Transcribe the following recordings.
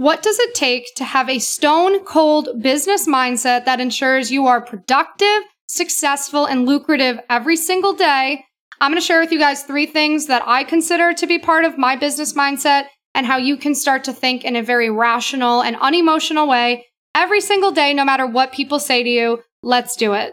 What does it take to have a stone cold business mindset that ensures you are productive, successful, and lucrative every single day? I'm going to share with you guys three things that I consider to be part of my business mindset and how you can start to think in a very rational and unemotional way every single day, no matter what people say to you. Let's do it.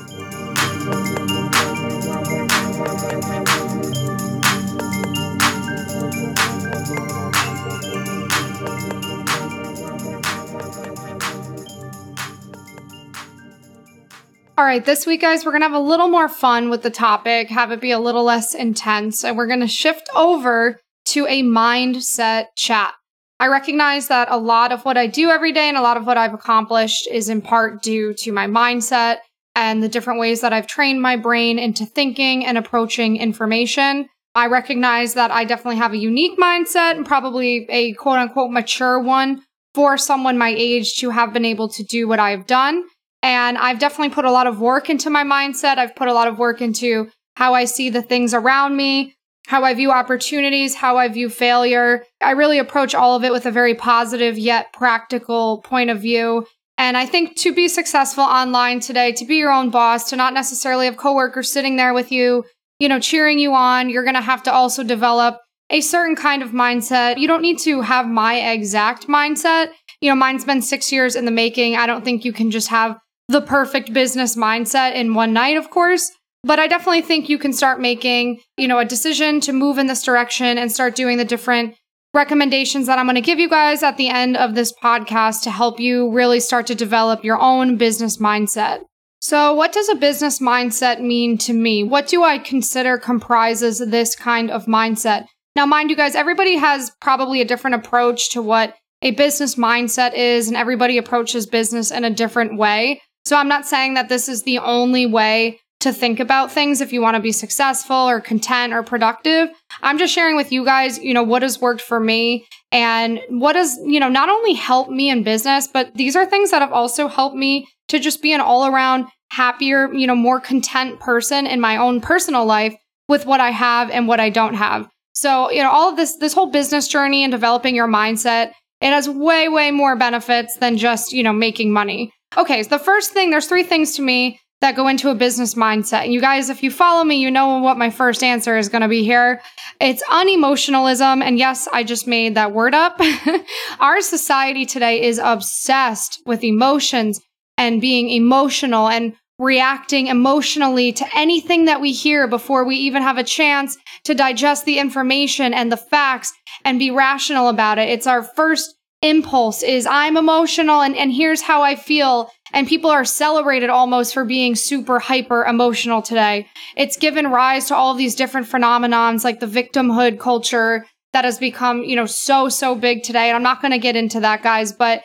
All right, this week, guys, we're going to have a little more fun with the topic, have it be a little less intense, and we're going to shift over to a mindset chat. I recognize that a lot of what I do every day and a lot of what I've accomplished is in part due to my mindset and the different ways that I've trained my brain into thinking and approaching information. I recognize that I definitely have a unique mindset and probably a quote unquote mature one for someone my age to have been able to do what I've done. And I've definitely put a lot of work into my mindset. I've put a lot of work into how I see the things around me, how I view opportunities, how I view failure. I really approach all of it with a very positive yet practical point of view. And I think to be successful online today, to be your own boss, to not necessarily have coworkers sitting there with you, you know, cheering you on, you're going to have to also develop a certain kind of mindset. You don't need to have my exact mindset. You know, mine's been six years in the making. I don't think you can just have the perfect business mindset in one night, of course. But I definitely think you can start making, you know, a decision to move in this direction and start doing the different recommendations that I'm going to give you guys at the end of this podcast to help you really start to develop your own business mindset. So, what does a business mindset mean to me? What do I consider comprises this kind of mindset? Now, mind you guys, everybody has probably a different approach to what a business mindset is, and everybody approaches business in a different way. So I'm not saying that this is the only way to think about things if you want to be successful or content or productive. I'm just sharing with you guys, you know, what has worked for me and what has, you know, not only helped me in business, but these are things that have also helped me to just be an all around happier, you know, more content person in my own personal life with what I have and what I don't have. So, you know, all of this, this whole business journey and developing your mindset, it has way, way more benefits than just, you know, making money. Okay, so the first thing, there's three things to me that go into a business mindset. And you guys, if you follow me, you know what my first answer is going to be here. It's unemotionalism. And yes, I just made that word up. Our society today is obsessed with emotions and being emotional and reacting emotionally to anything that we hear before we even have a chance to digest the information and the facts and be rational about it. It's our first impulse is I'm emotional and, and here's how I feel. And people are celebrated almost for being super hyper emotional today. It's given rise to all these different phenomenons like the victimhood culture that has become, you know, so, so big today. And I'm not going to get into that, guys, but,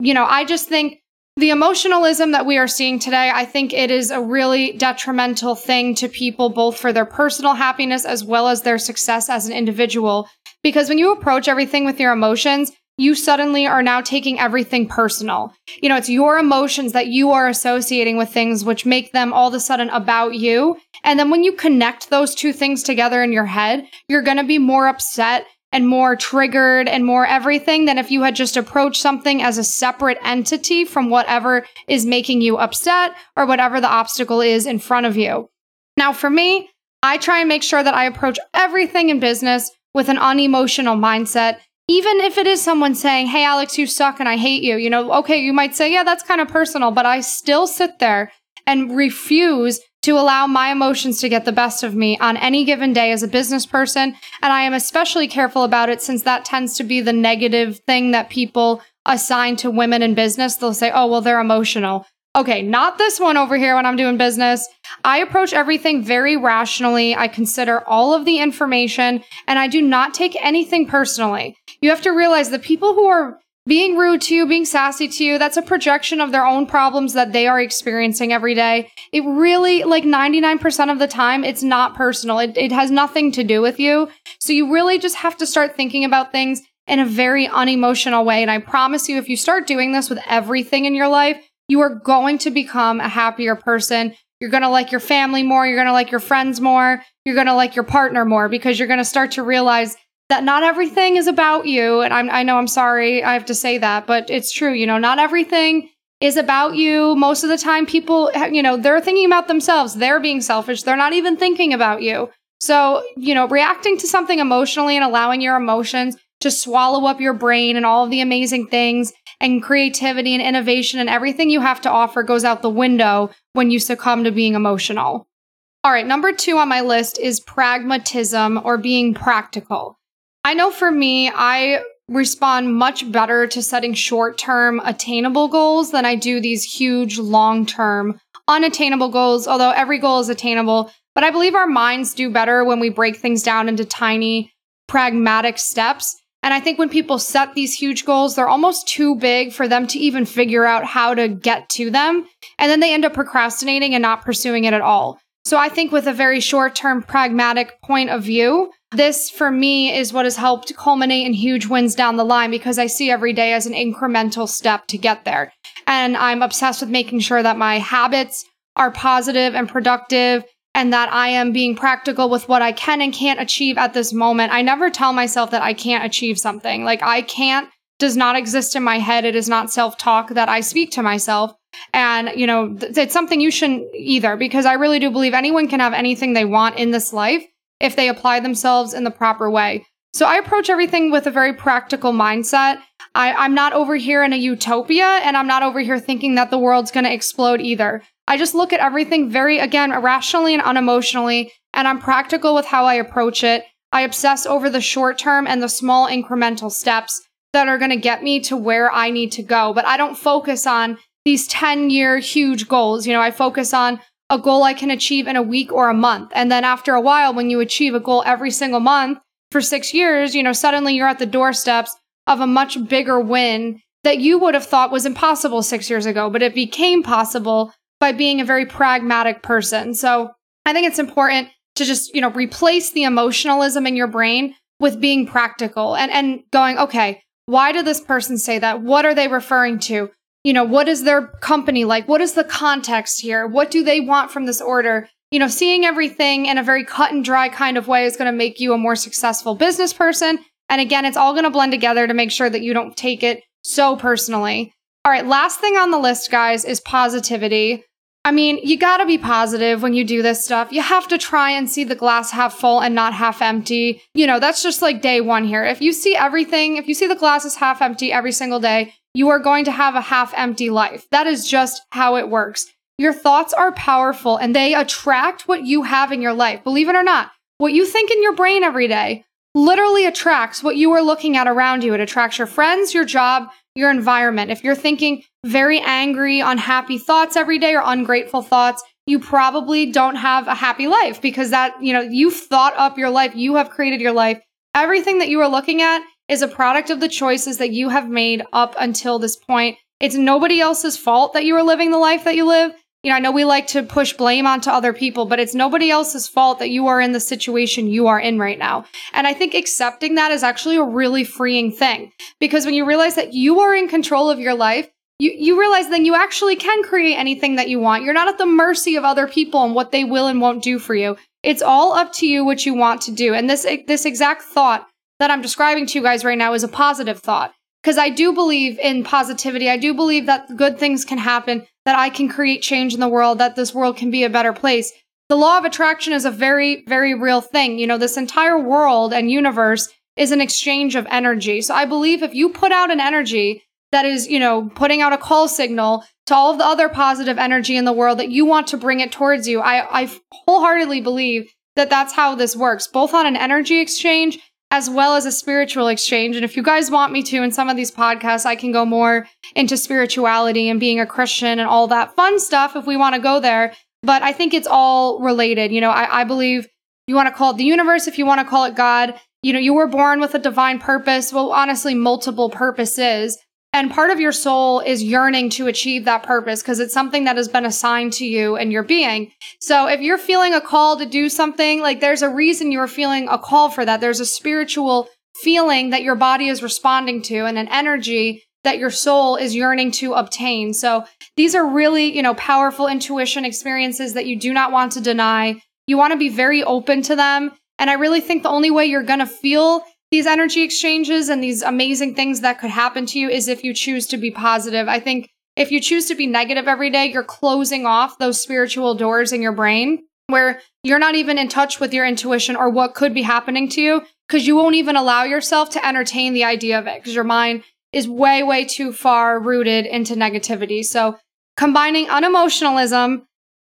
you know, I just think the emotionalism that we are seeing today, I think it is a really detrimental thing to people, both for their personal happiness as well as their success as an individual. Because when you approach everything with your emotions, you suddenly are now taking everything personal. You know, it's your emotions that you are associating with things which make them all of a sudden about you. And then when you connect those two things together in your head, you're going to be more upset and more triggered and more everything than if you had just approached something as a separate entity from whatever is making you upset or whatever the obstacle is in front of you. Now, for me, I try and make sure that I approach everything in business with an unemotional mindset even if it is someone saying, Hey, Alex, you suck and I hate you, you know, okay, you might say, Yeah, that's kind of personal, but I still sit there and refuse to allow my emotions to get the best of me on any given day as a business person. And I am especially careful about it since that tends to be the negative thing that people assign to women in business. They'll say, Oh, well, they're emotional. Okay, not this one over here when I'm doing business. I approach everything very rationally. I consider all of the information and I do not take anything personally. You have to realize the people who are being rude to you, being sassy to you, that's a projection of their own problems that they are experiencing every day. It really, like 99% of the time, it's not personal. It, it has nothing to do with you. So you really just have to start thinking about things in a very unemotional way. And I promise you, if you start doing this with everything in your life, you are going to become a happier person. You're going to like your family more. You're going to like your friends more. You're going to like your partner more because you're going to start to realize that not everything is about you. And I'm, I know I'm sorry I have to say that, but it's true. You know, not everything is about you. Most of the time, people, you know, they're thinking about themselves. They're being selfish. They're not even thinking about you. So, you know, reacting to something emotionally and allowing your emotions to swallow up your brain and all of the amazing things and creativity and innovation and everything you have to offer goes out the window when you succumb to being emotional. All right, number two on my list is pragmatism or being practical. I know for me, I respond much better to setting short term attainable goals than I do these huge long term unattainable goals, although every goal is attainable. But I believe our minds do better when we break things down into tiny, pragmatic steps. And I think when people set these huge goals, they're almost too big for them to even figure out how to get to them. And then they end up procrastinating and not pursuing it at all. So I think with a very short term pragmatic point of view, this for me is what has helped culminate in huge wins down the line because I see every day as an incremental step to get there. And I'm obsessed with making sure that my habits are positive and productive and that I am being practical with what I can and can't achieve at this moment. I never tell myself that I can't achieve something. Like I can't does not exist in my head. It is not self-talk that I speak to myself. And, you know, th- it's something you shouldn't either because I really do believe anyone can have anything they want in this life if they apply themselves in the proper way. So I approach everything with a very practical mindset. I, am not over here in a utopia and I'm not over here thinking that the world's going to explode either. I just look at everything very, again, irrationally and unemotionally, and I'm practical with how I approach it. I obsess over the short term and the small incremental steps that are going to get me to where I need to go. But I don't focus on these 10 year huge goals. You know, I focus on a goal I can achieve in a week or a month. And then after a while, when you achieve a goal every single month for six years, you know, suddenly you're at the doorsteps of a much bigger win that you would have thought was impossible six years ago, but it became possible by being a very pragmatic person. So I think it's important to just, you know, replace the emotionalism in your brain with being practical and, and going, okay, why did this person say that? What are they referring to? You know, what is their company like? What is the context here? What do they want from this order? You know, seeing everything in a very cut and dry kind of way is going to make you a more successful business person. And again, it's all going to blend together to make sure that you don't take it so personally. All right, last thing on the list, guys, is positivity. I mean, you gotta be positive when you do this stuff. You have to try and see the glass half full and not half empty. You know, that's just like day one here. If you see everything, if you see the glass is half empty every single day, you are going to have a half empty life. That is just how it works. Your thoughts are powerful and they attract what you have in your life. Believe it or not, what you think in your brain every day literally attracts what you are looking at around you. It attracts your friends, your job, your environment. If you're thinking very angry, unhappy thoughts every day or ungrateful thoughts, you probably don't have a happy life because that, you know, you've thought up your life, you have created your life. Everything that you are looking at is a product of the choices that you have made up until this point. It's nobody else's fault that you are living the life that you live you know, I know we like to push blame onto other people, but it's nobody else's fault that you are in the situation you are in right now. And I think accepting that is actually a really freeing thing because when you realize that you are in control of your life, you, you realize then you actually can create anything that you want. You're not at the mercy of other people and what they will and won't do for you. It's all up to you what you want to do. And this, this exact thought that I'm describing to you guys right now is a positive thought because I do believe in positivity. I do believe that good things can happen, that I can create change in the world, that this world can be a better place. The law of attraction is a very, very real thing. You know, this entire world and universe is an exchange of energy. So I believe if you put out an energy that is, you know, putting out a call signal to all of the other positive energy in the world that you want to bring it towards you, I, I wholeheartedly believe that that's how this works, both on an energy exchange as well as a spiritual exchange. And if you guys want me to in some of these podcasts, I can go more into spirituality and being a Christian and all that fun stuff if we want to go there. But I think it's all related. You know, I, I believe you want to call it the universe, if you want to call it God. You know, you were born with a divine purpose. Well, honestly, multiple purposes. And part of your soul is yearning to achieve that purpose because it's something that has been assigned to you and your being. So if you're feeling a call to do something, like there's a reason you're feeling a call for that. There's a spiritual feeling that your body is responding to and an energy that your soul is yearning to obtain. So these are really, you know, powerful intuition experiences that you do not want to deny. You want to be very open to them. And I really think the only way you're going to feel these energy exchanges and these amazing things that could happen to you is if you choose to be positive. I think if you choose to be negative every day, you're closing off those spiritual doors in your brain where you're not even in touch with your intuition or what could be happening to you because you won't even allow yourself to entertain the idea of it because your mind is way, way too far rooted into negativity. So combining unemotionalism,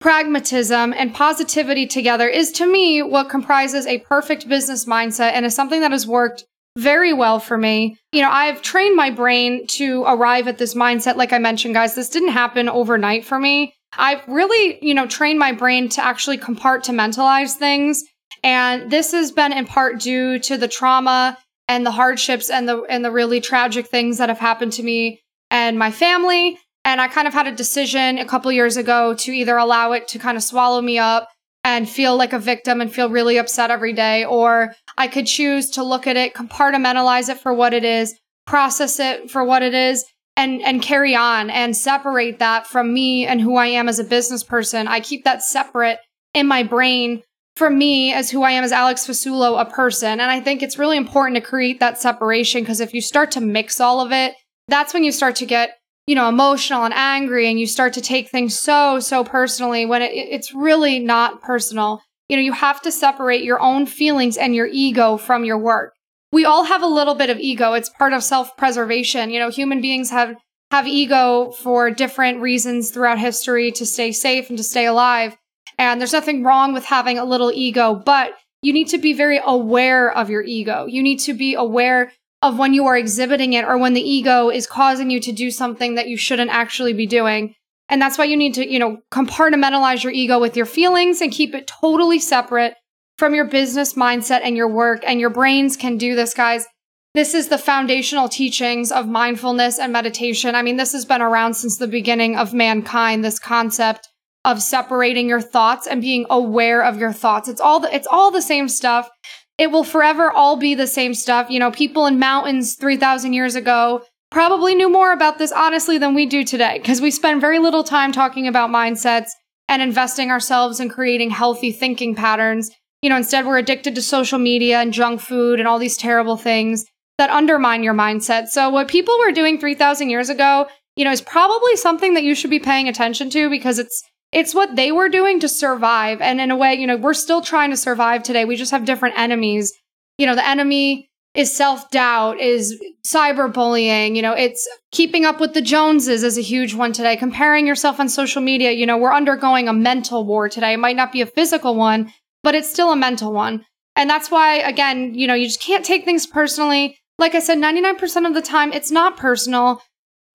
pragmatism, and positivity together is to me what comprises a perfect business mindset and is something that has worked very well for me. You know, I've trained my brain to arrive at this mindset. Like I mentioned, guys, this didn't happen overnight for me. I've really, you know, trained my brain to actually compartmentalize things. And this has been in part due to the trauma and the hardships and the and the really tragic things that have happened to me and my family. And I kind of had a decision a couple years ago to either allow it to kind of swallow me up and feel like a victim and feel really upset every day, or I could choose to look at it, compartmentalize it for what it is, process it for what it is, and and carry on and separate that from me and who I am as a business person. I keep that separate in my brain from me as who I am as Alex Fasulo, a person. And I think it's really important to create that separation because if you start to mix all of it, that's when you start to get, you know, emotional and angry and you start to take things so, so personally when it, it's really not personal. You know, you have to separate your own feelings and your ego from your work. We all have a little bit of ego. It's part of self-preservation. You know, human beings have have ego for different reasons throughout history to stay safe and to stay alive. And there's nothing wrong with having a little ego, but you need to be very aware of your ego. You need to be aware of when you are exhibiting it or when the ego is causing you to do something that you shouldn't actually be doing. And that's why you need to, you know, compartmentalize your ego with your feelings and keep it totally separate from your business mindset and your work. And your brains can do this, guys. This is the foundational teachings of mindfulness and meditation. I mean, this has been around since the beginning of mankind, this concept of separating your thoughts and being aware of your thoughts. It's all the, it's all the same stuff. It will forever all be the same stuff. You know, people in mountains 3000 years ago probably knew more about this honestly than we do today because we spend very little time talking about mindsets and investing ourselves in creating healthy thinking patterns. You know, instead we're addicted to social media and junk food and all these terrible things that undermine your mindset. So what people were doing 3000 years ago, you know, is probably something that you should be paying attention to because it's it's what they were doing to survive. And in a way, you know, we're still trying to survive today. We just have different enemies. You know, the enemy is self doubt, is cyberbullying. You know, it's keeping up with the Joneses is a huge one today. Comparing yourself on social media. You know, we're undergoing a mental war today. It might not be a physical one, but it's still a mental one. And that's why, again, you know, you just can't take things personally. Like I said, 99% of the time, it's not personal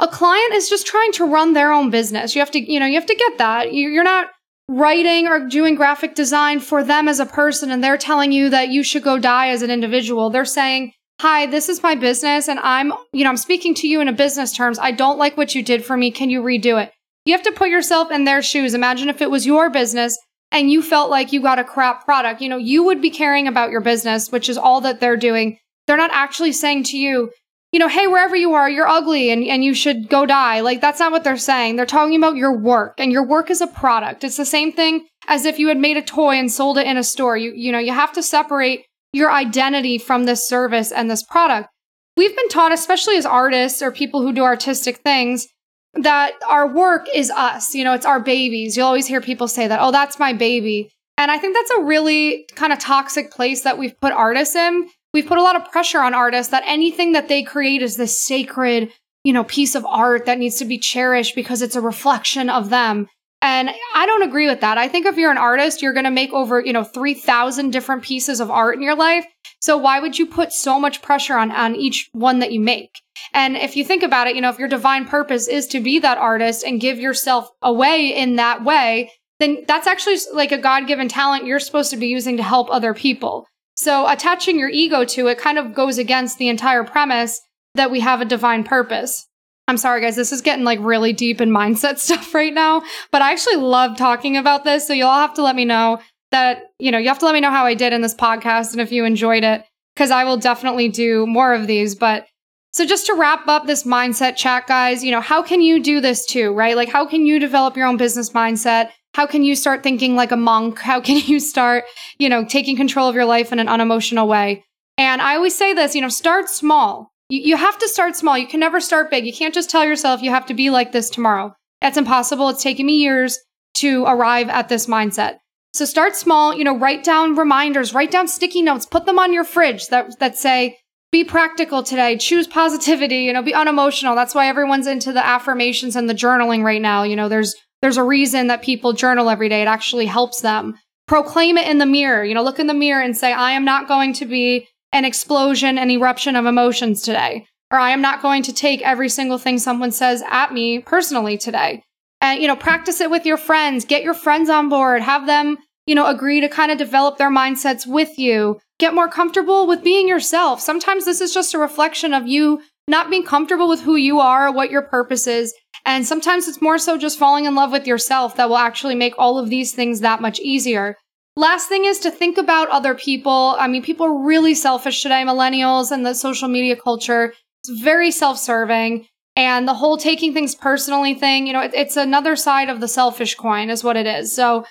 a client is just trying to run their own business. You have to, you know, you have to get that. You're not writing or doing graphic design for them as a person and they're telling you that you should go die as an individual. They're saying, "Hi, this is my business and I'm, you know, I'm speaking to you in a business terms. I don't like what you did for me. Can you redo it?" You have to put yourself in their shoes. Imagine if it was your business and you felt like you got a crap product. You know, you would be caring about your business, which is all that they're doing. They're not actually saying to you, you know, hey, wherever you are, you're ugly and, and you should go die. Like, that's not what they're saying. They're talking about your work, and your work is a product. It's the same thing as if you had made a toy and sold it in a store. You, you know, you have to separate your identity from this service and this product. We've been taught, especially as artists or people who do artistic things, that our work is us. You know, it's our babies. You'll always hear people say that, oh, that's my baby. And I think that's a really kind of toxic place that we've put artists in we've put a lot of pressure on artists that anything that they create is this sacred, you know, piece of art that needs to be cherished because it's a reflection of them. And I don't agree with that. I think if you're an artist, you're going to make over, you know, 3,000 different pieces of art in your life. So why would you put so much pressure on, on each one that you make? And if you think about it, you know, if your divine purpose is to be that artist and give yourself away in that way, then that's actually like a God given talent you're supposed to be using to help other people. So attaching your ego to it kind of goes against the entire premise that we have a divine purpose. I'm sorry, guys, this is getting like really deep in mindset stuff right now, but I actually love talking about this. So you'll have to let me know that, you know, you have to let me know how I did in this podcast and if you enjoyed it, because I will definitely do more of these. But so just to wrap up this mindset chat, guys, you know, how can you do this too, right? Like, how can you develop your own business mindset? How can you start thinking like a monk? How can you start, you know, taking control of your life in an unemotional way? And I always say this, you know, start small. You, you have to start small. You can never start big. You can't just tell yourself you have to be like this tomorrow. That's impossible. It's taken me years to arrive at this mindset. So start small, you know, write down reminders, write down sticky notes, put them on your fridge that, that say, be practical today, choose positivity, you know, be unemotional. That's why everyone's into the affirmations and the journaling right now. You know, there's, there's a reason that people journal every day. It actually helps them. Proclaim it in the mirror, you know, look in the mirror and say, I am not going to be an explosion, an eruption of emotions today. Or I am not going to take every single thing someone says at me personally today. And, you know, practice it with your friends, get your friends on board, have them, you know, agree to kind of develop their mindsets with you, get more comfortable with being yourself. Sometimes this is just a reflection of you not being comfortable with who you are, what your purpose is. And sometimes it's more so just falling in love with yourself that will actually make all of these things that much easier. Last thing is to think about other people. I mean, people are really selfish today, millennials and the social media culture. It's very self serving. And the whole taking things personally thing, you know, it, it's another side of the selfish coin, is what it is. So,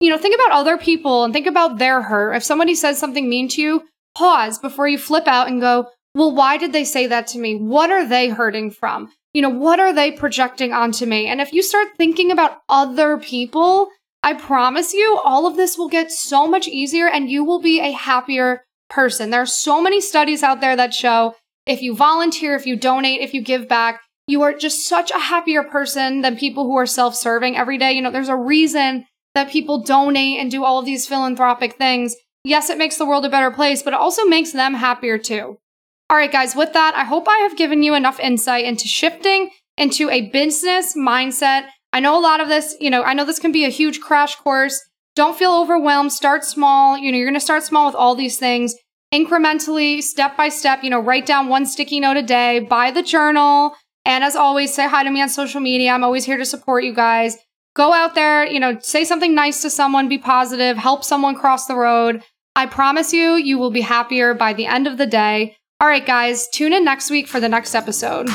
you know, think about other people and think about their hurt. If somebody says something mean to you, pause before you flip out and go, well, why did they say that to me? What are they hurting from? You know, what are they projecting onto me? And if you start thinking about other people, I promise you, all of this will get so much easier and you will be a happier person. There are so many studies out there that show if you volunteer, if you donate, if you give back, you are just such a happier person than people who are self serving every day. You know, there's a reason that people donate and do all of these philanthropic things. Yes, it makes the world a better place, but it also makes them happier too. All right, guys, with that, I hope I have given you enough insight into shifting into a business mindset I know a lot of this, you know, I know this can be a huge crash course. Don't feel overwhelmed. Start small. You know, you're going to start small with all these things incrementally, step by step. You know, write down one sticky note a day, buy the journal. And as always, say hi to me on social media. I'm always here to support you guys. Go out there, you know, say something nice to someone, be positive, help someone cross the road. I promise you, you will be happier by the end of the day. All right, guys, tune in next week for the next episode.